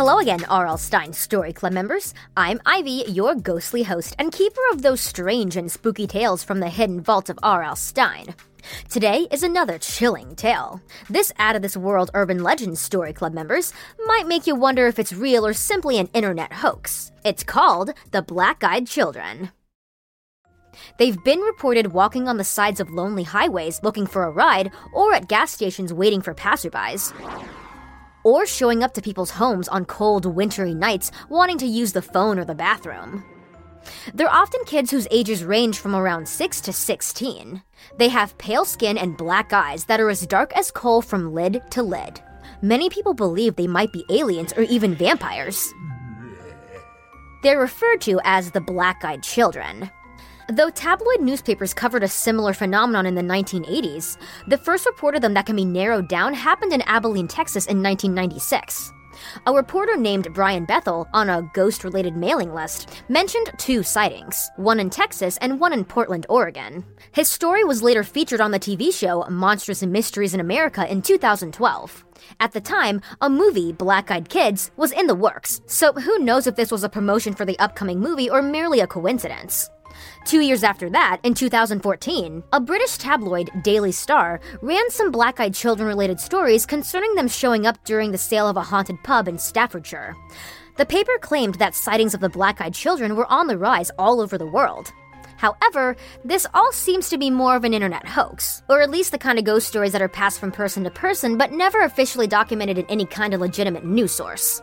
Hello again, R.L. Stine Story Club members. I'm Ivy, your ghostly host and keeper of those strange and spooky tales from the hidden vault of R.L. Stine. Today is another chilling tale. This out of this world urban legend story club members might make you wonder if it's real or simply an internet hoax. It's called The Black Eyed Children. They've been reported walking on the sides of lonely highways looking for a ride or at gas stations waiting for passerbys or showing up to people's homes on cold, wintry nights wanting to use the phone or the bathroom. They're often kids whose ages range from around 6 to 16. They have pale skin and black eyes that are as dark as coal from lid to lid. Many people believe they might be aliens or even vampires. They're referred to as the black eyed children. Though tabloid newspapers covered a similar phenomenon in the 1980s, the first report of them that can be narrowed down happened in Abilene, Texas in 1996. A reporter named Brian Bethel on a ghost related mailing list mentioned two sightings, one in Texas and one in Portland, Oregon. His story was later featured on the TV show Monstrous Mysteries in America in 2012. At the time, a movie, Black Eyed Kids, was in the works, so who knows if this was a promotion for the upcoming movie or merely a coincidence. Two years after that, in 2014, a British tabloid, Daily Star, ran some black eyed children related stories concerning them showing up during the sale of a haunted pub in Staffordshire. The paper claimed that sightings of the black eyed children were on the rise all over the world. However, this all seems to be more of an internet hoax, or at least the kind of ghost stories that are passed from person to person but never officially documented in any kind of legitimate news source.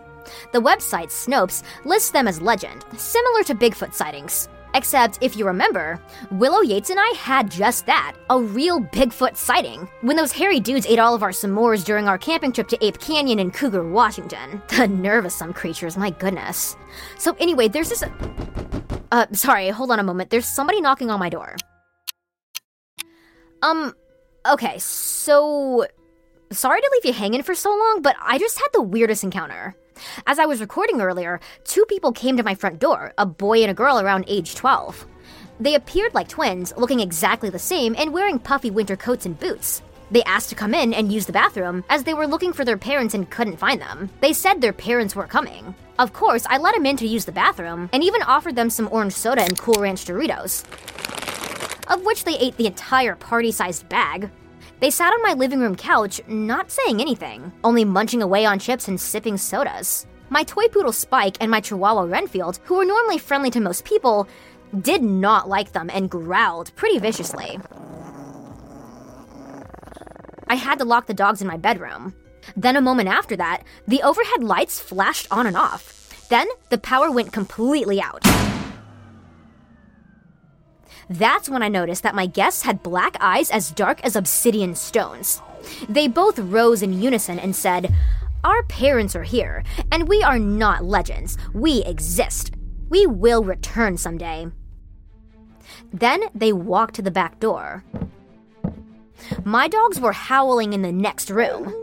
The website Snopes lists them as legend, similar to Bigfoot sightings. Except, if you remember, Willow Yates and I had just that a real Bigfoot sighting when those hairy dudes ate all of our s'mores during our camping trip to Ape Canyon in Cougar, Washington. The nerve of some creatures, my goodness. So, anyway, there's this. Uh, sorry, hold on a moment. There's somebody knocking on my door. Um, okay, so. Sorry to leave you hanging for so long, but I just had the weirdest encounter. As I was recording earlier, two people came to my front door a boy and a girl around age 12. They appeared like twins, looking exactly the same and wearing puffy winter coats and boots. They asked to come in and use the bathroom as they were looking for their parents and couldn't find them. They said their parents were coming. Of course, I let them in to use the bathroom and even offered them some orange soda and Cool Ranch Doritos, of which they ate the entire party sized bag. They sat on my living room couch, not saying anything, only munching away on chips and sipping sodas. My toy poodle Spike and my chihuahua Renfield, who were normally friendly to most people, did not like them and growled pretty viciously. I had to lock the dogs in my bedroom. Then, a moment after that, the overhead lights flashed on and off. Then, the power went completely out. That's when I noticed that my guests had black eyes as dark as obsidian stones. They both rose in unison and said, Our parents are here, and we are not legends. We exist. We will return someday. Then they walked to the back door. My dogs were howling in the next room.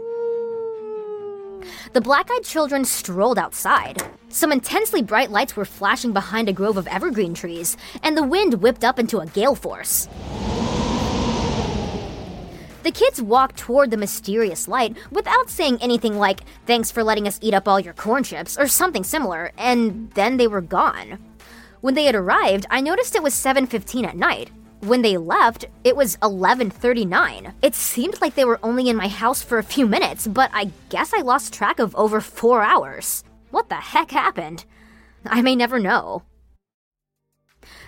The black eyed children strolled outside. Some intensely bright lights were flashing behind a grove of evergreen trees, and the wind whipped up into a gale force. The kids walked toward the mysterious light without saying anything like, Thanks for letting us eat up all your corn chips, or something similar, and then they were gone. When they had arrived, I noticed it was 7:15 at night. When they left, it was 11:39. It seemed like they were only in my house for a few minutes, but I guess I lost track of over 4 hours. What the heck happened? I may never know.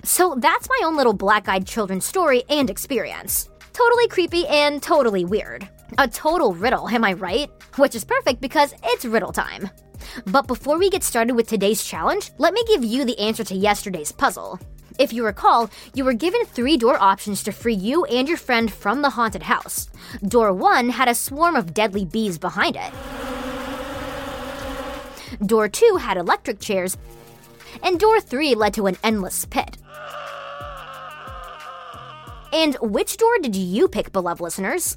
So that's my own little black eyed children story and experience. Totally creepy and totally weird. A total riddle, am I right? Which is perfect because it's riddle time. But before we get started with today's challenge, let me give you the answer to yesterday's puzzle. If you recall, you were given three door options to free you and your friend from the haunted house. Door 1 had a swarm of deadly bees behind it. Door 2 had electric chairs, and door 3 led to an endless pit. And which door did you pick, beloved listeners?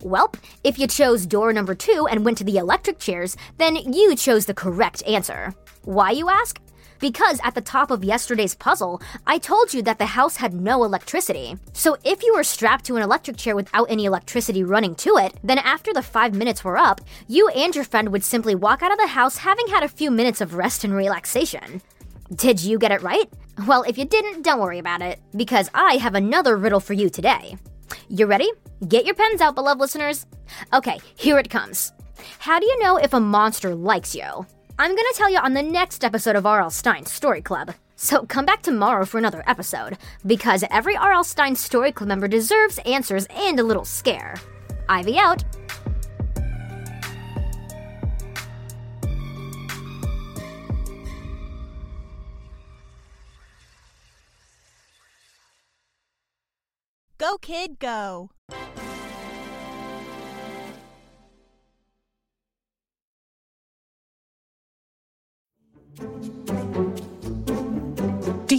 Welp, if you chose door number 2 and went to the electric chairs, then you chose the correct answer. Why, you ask? Because at the top of yesterday's puzzle, I told you that the house had no electricity. So if you were strapped to an electric chair without any electricity running to it, then after the five minutes were up, you and your friend would simply walk out of the house having had a few minutes of rest and relaxation. Did you get it right? Well, if you didn't, don't worry about it, because I have another riddle for you today. You ready? Get your pens out, beloved listeners. Okay, here it comes. How do you know if a monster likes you? I'm gonna tell you on the next episode of R.L. Stine's Story Club. So come back tomorrow for another episode, because every R.L. Stine Story Club member deserves answers and a little scare. Ivy out. Go, kid, go.